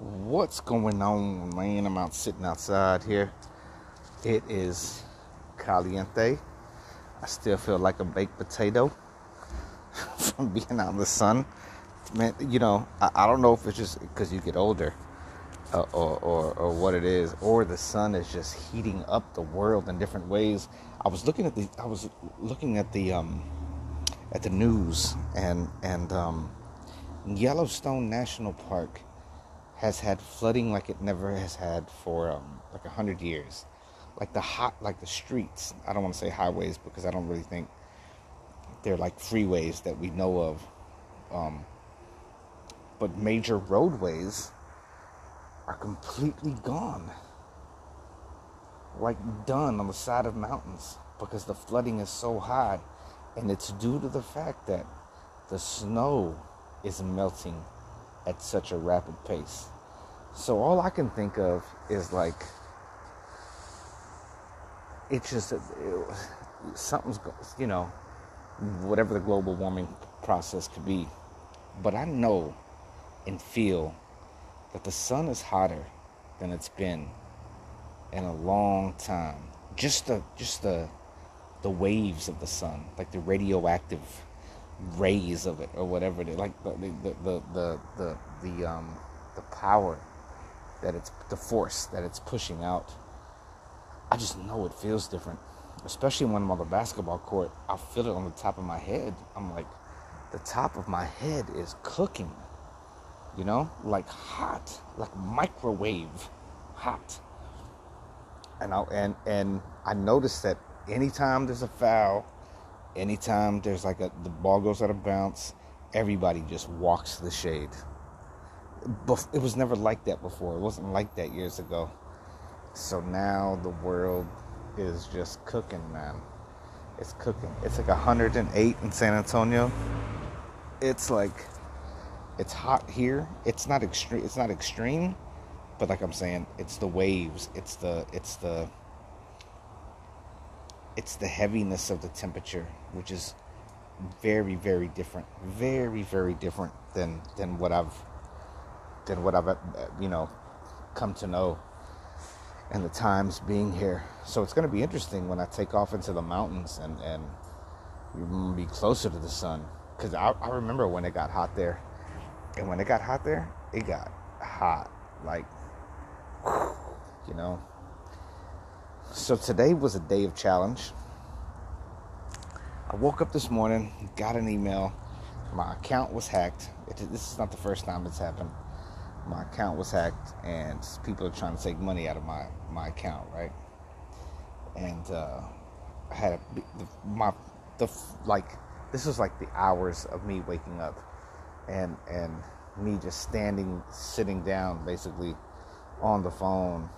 What's going on, man? I'm out sitting outside here. It is caliente. I still feel like a baked potato from being out in the sun. Man, you know, I, I don't know if it's just because you get older uh, or, or, or what it is, or the sun is just heating up the world in different ways. I was looking at the, I was looking at the, um, at the news and, and, um, Yellowstone National Park has had flooding like it never has had for um, like a hundred years. Like the hot, like the streets. I don't want to say highways because I don't really think they're like freeways that we know of. Um, but major roadways are completely gone. Like done on the side of mountains because the flooding is so high. And it's due to the fact that the snow is melting at such a rapid pace. So all I can think of is like it's just it, something's you know whatever the global warming process could be. But I know and feel that the sun is hotter than it's been in a long time. Just the just the the waves of the sun, like the radioactive rays of it or whatever it is like the the the the the, the um the power that it's the force that it's pushing out. I just know it feels different especially when i'm on the basketball court i feel it on the top of my head. I'm like the top of my head is cooking you know like hot like microwave hot. And I, and and i noticed that anytime there's a foul anytime there's like a the ball goes out of bounds, everybody just walks the shade. It was never like that before. It wasn't like that years ago. So now the world is just cooking, man. It's cooking. It's like 108 in San Antonio. It's like it's hot here. It's not extreme. It's not extreme, but like I'm saying, it's the waves. It's the it's the it's the heaviness of the temperature, which is very, very different, very, very different than than what I've than what I've uh, you know come to know and the times being here. So it's going to be interesting when I take off into the mountains and and be closer to the sun because I, I remember when it got hot there, and when it got hot there, it got hot like you know so today was a day of challenge. I woke up this morning, got an email. My account was hacked. It, this is not the first time it's happened. My account was hacked, and people are trying to take money out of my, my account, right? And uh, I had a, the, my the like this was like the hours of me waking up, and and me just standing, sitting down, basically on the phone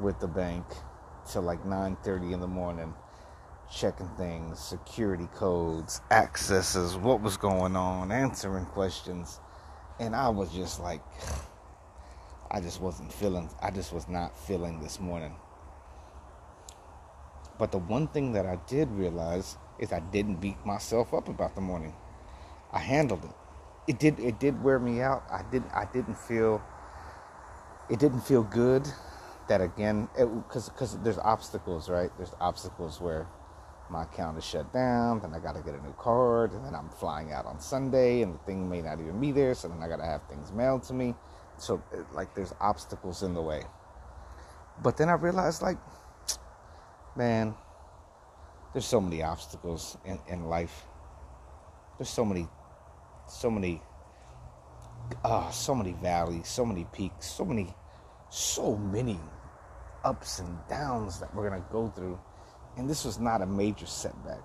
with the bank till like 9:30 in the morning checking things, security codes, accesses, what was going on, answering questions. And I was just like I just wasn't feeling I just was not feeling this morning. But the one thing that I did realize is I didn't beat myself up about the morning. I handled it. It did it did wear me out. I didn't I didn't feel it didn't feel good that again because because there's obstacles right there's obstacles where my account is shut down then i got to get a new card and then i'm flying out on sunday and the thing may not even be there so then i got to have things mailed to me. So like there's obstacles in the way. But then i realized like man there's so many obstacles in, in life. There's so many so many uh, so many valleys so many peaks so many so many ups and downs that we're going to go through. And this was not a major setback.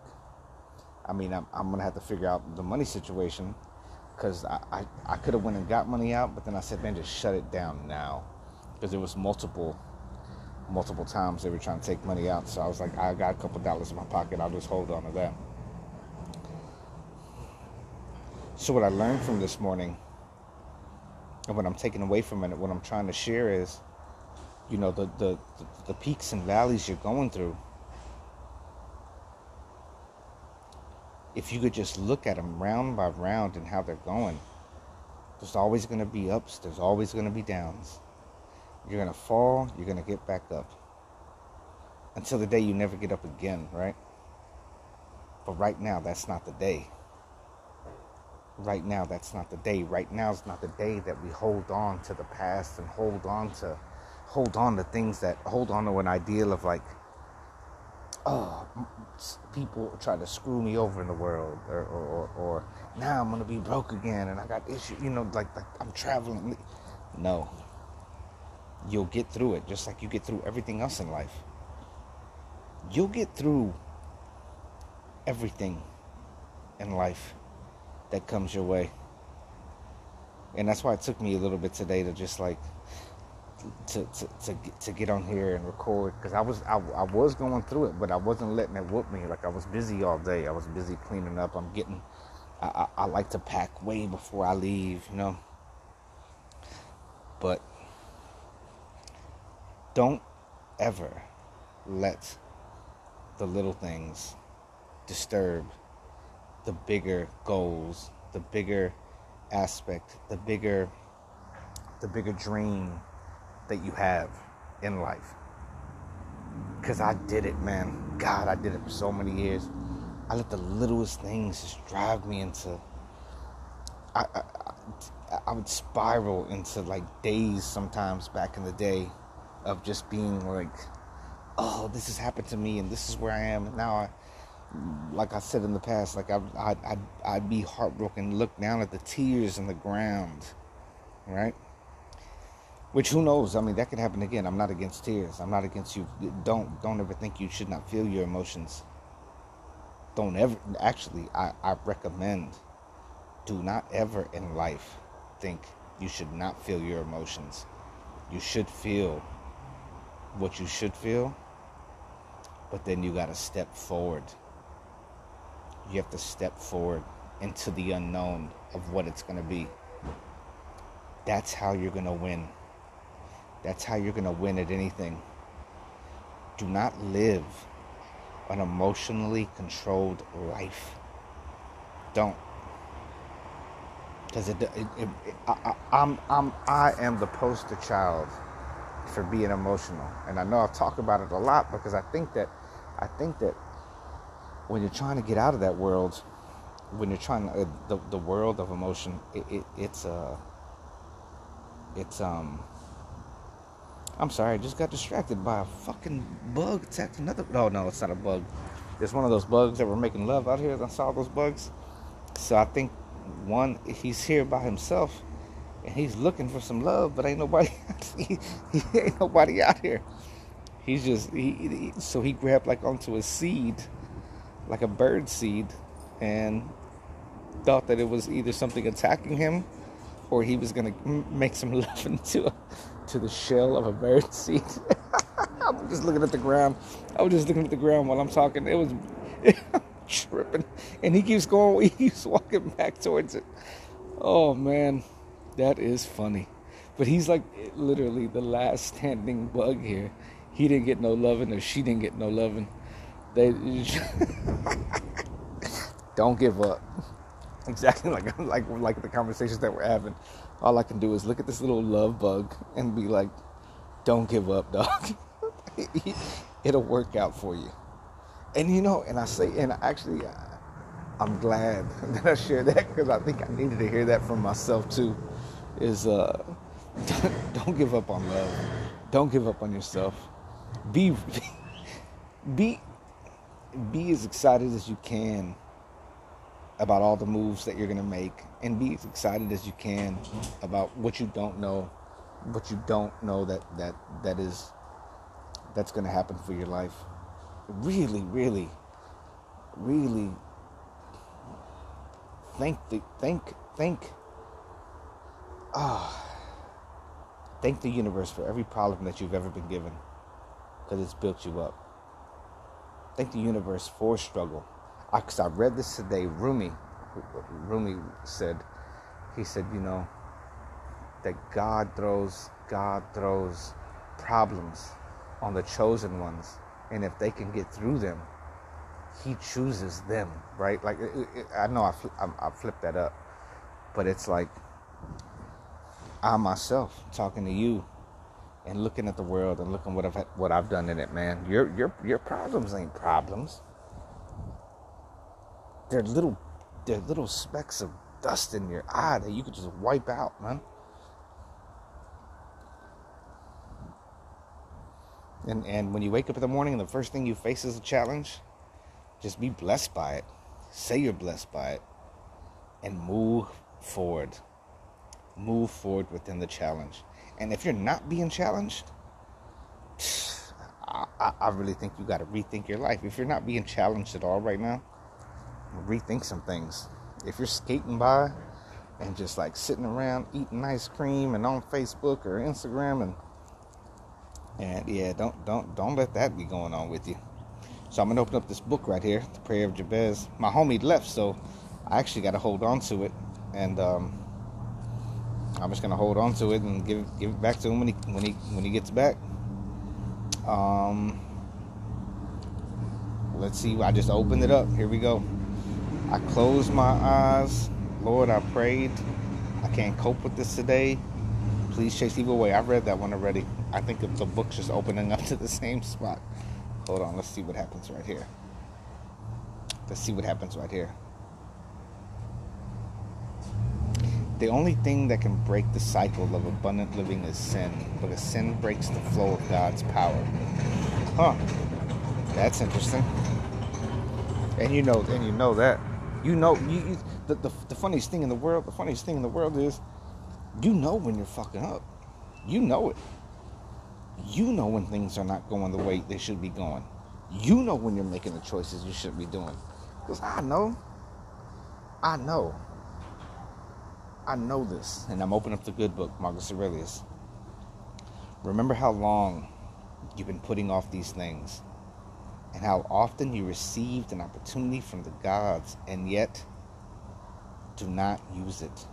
I mean, I'm, I'm to have to figure out the money situation because I, I, I could have went and got money out, but then I said, man, just shut it down now. Because there was multiple, multiple times they were trying to take money out. So I was like, I got a couple dollars in my pocket. I'll just hold on to that. So what I learned from this morning and what I'm taking away from it, what I'm trying to share is you know the, the the peaks and valleys you're going through if you could just look at them round by round and how they're going There's always going to be ups, there's always going to be downs. You're going to fall, you're going to get back up. Until the day you never get up again, right? But right now, that's not the day. Right now, that's not the day. Right now is not the day that we hold on to the past and hold on to hold on to things that hold on to an ideal of like oh, people try to screw me over in the world, or, or, or, now I'm gonna be broke again, and I got issues, you know, like, like I'm traveling. No, you'll get through it, just like you get through everything else in life. You'll get through everything in life that comes your way, and that's why it took me a little bit today to just like to, to, to, to get on here and record because I was I, I was going through it, but I wasn't letting it whoop me. Like I was busy all day. I was busy cleaning up. I'm getting. I, I, I like to pack way before I leave, you know. But don't ever let the little things disturb the bigger goals, the bigger aspect, the bigger the bigger dream that you have in life. Because I did it, man. God, I did it for so many years. I let the littlest things just drive me into. I, I, I would spiral into like days sometimes back in the day of just being like, oh, this has happened to me and this is where I am. And now I, like I said in the past, like I, I, I'd, I'd be heartbroken, look down at the tears in the ground, right? Which who knows? I mean, that could happen again. I'm not against tears. I'm not against you. Don't don't ever think you should not feel your emotions. Don't ever. Actually, I, I recommend. Do not ever in life think you should not feel your emotions. You should feel what you should feel, but then you got to step forward. You have to step forward into the unknown of what it's going to be. That's how you're going to win. That's how you're going to win at anything. Do not live an emotionally controlled life. Don't. Because it, it, it, I, I'm, I'm, I am the poster child for being emotional. And I know I've talked about it a lot because I think that, I think that when you're trying to get out of that world, when you're trying to, uh, the, the world of emotion, it, it, it's, uh, it's, um, I'm sorry, I just got distracted by a fucking bug attacked another. No, no, it's not a bug. It's one of those bugs that were making love out here. I saw those bugs. So I think one, he's here by himself, and he's looking for some love, but ain't nobody. he ain't nobody out here. He's just he, he, so he grabbed like onto a seed, like a bird seed, and thought that it was either something attacking him, or he was gonna make some love into a to the shell of a bird seed. I'm just looking at the ground. I was just looking at the ground while I'm talking. It was tripping, and he keeps going. He keeps walking back towards it. Oh man, that is funny. But he's like literally the last standing bug here. He didn't get no loving, or she didn't get no loving. They don't give up. Exactly like like like the conversations that we're having all I can do is look at this little love bug and be like, don't give up, dog. It'll work out for you. And you know, and I say, and actually, uh, I'm glad that I shared that because I think I needed to hear that from myself too. Is uh, don't give up on love. Don't give up on yourself. Be be be as excited as you can about all the moves that you're going to make and be as excited as you can about what you don't know what you don't know that that that is that's going to happen for your life. Really really really thank the thank thank ah oh, thank the universe for every problem that you've ever been given because it's built you up. Thank the universe for struggle because I, I read this today. Rumi, Rumi said, he said, you know, that God throws God throws problems on the chosen ones, and if they can get through them, He chooses them, right? Like I know I, fl- I, I flipped that up, but it's like I myself talking to you and looking at the world and looking what I've what I've done in it, man. Your your your problems ain't problems. They're little they're little specks of dust in your eye that you could just wipe out, man. And and when you wake up in the morning and the first thing you face is a challenge, just be blessed by it. Say you're blessed by it. And move forward. Move forward within the challenge. And if you're not being challenged, I, I really think you got to rethink your life. If you're not being challenged at all right now, rethink some things. If you're skating by and just like sitting around eating ice cream and on Facebook or Instagram and and yeah, don't don't don't let that be going on with you. So I'm gonna open up this book right here, The Prayer of Jabez. My homie left, so I actually got to hold on to it, and um, I'm just gonna hold on to it and give give it back to him when he when he when he gets back. Um, let's see. I just opened it up. Here we go. I closed my eyes. Lord, I prayed. I can't cope with this today. Please chase evil away. I've read that one already. I think the book's just opening up to the same spot. Hold on, let's see what happens right here. Let's see what happens right here. The only thing that can break the cycle of abundant living is sin, because sin breaks the flow of God's power. Huh. That's interesting. And you know, and you know that. You know, you, you the, the, the funniest thing in the world, the funniest thing in the world is, you know when you're fucking up. You know it. You know when things are not going the way they should be going. You know when you're making the choices you shouldn't be doing. Because I know. I know. I know this. And I'm opening up the good book, Marcus Aurelius. Remember how long you've been putting off these things and how often you received an opportunity from the gods and yet do not use it.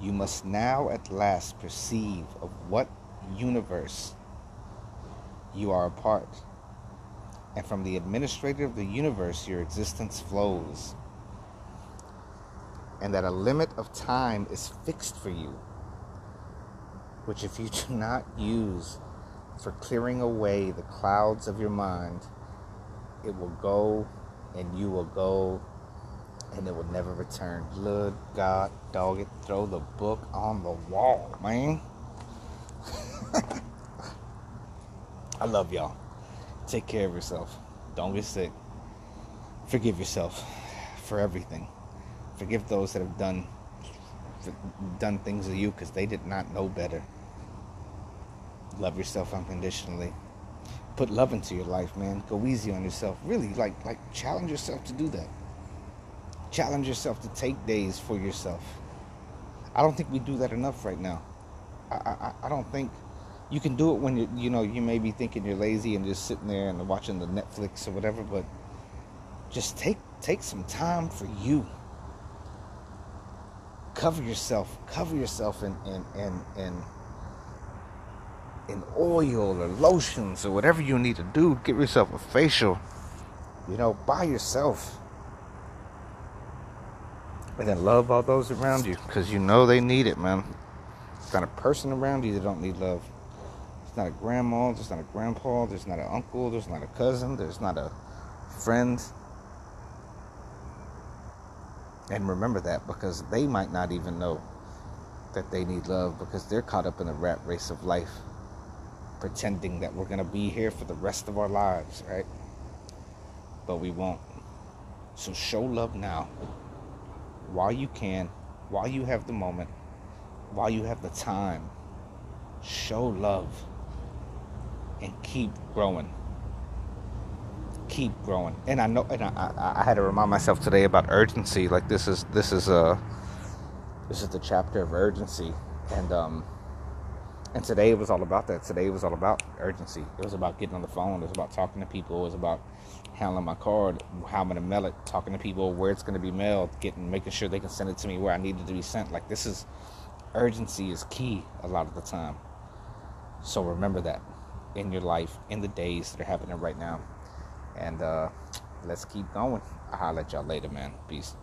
You must now at last perceive of what universe you are a part. And from the administrator of the universe, your existence flows. And that a limit of time is fixed for you, which, if you do not use for clearing away the clouds of your mind, it will go and you will go and it will never return. Blood, God, dog it, throw the book on the wall, man. I love y'all. Take care of yourself. Don't get sick. Forgive yourself for everything. Forgive those that have done done things to you because they did not know better. Love yourself unconditionally. Put love into your life, man. Go easy on yourself. Really, like like challenge yourself to do that. Challenge yourself to take days for yourself. I don't think we do that enough right now. I, I, I don't think you can do it when you you know you may be thinking you're lazy and just sitting there and watching the Netflix or whatever, but just take take some time for you. Cover yourself, cover yourself in in in in, in oil or lotions or whatever you need to do. Give yourself a facial, you know, by yourself. And then love all those around you because you know they need it, man. There's not a person around you that don't need love It's not a grandma, there's not a grandpa, there's not an uncle, there's not a cousin, there's not a friend. And remember that because they might not even know that they need love because they're caught up in the rat race of life, pretending that we're going to be here for the rest of our lives, right? But we won't. So show love now while you can, while you have the moment, while you have the time. Show love and keep growing. Keep growing. And I know, and I, I, had to remind myself today about urgency. Like this is this is a this is the chapter of urgency, and um, and today it was all about that. Today it was all about urgency. It was about getting on the phone. It was about talking to people. It was about handling my card, how I'm gonna mail it, talking to people, where it's gonna be mailed, getting making sure they can send it to me where I needed to be sent. Like this is urgency is key a lot of the time. So remember that in your life in the days that are happening right now. And uh, let's keep going. I'll holler at y'all later, man. Peace.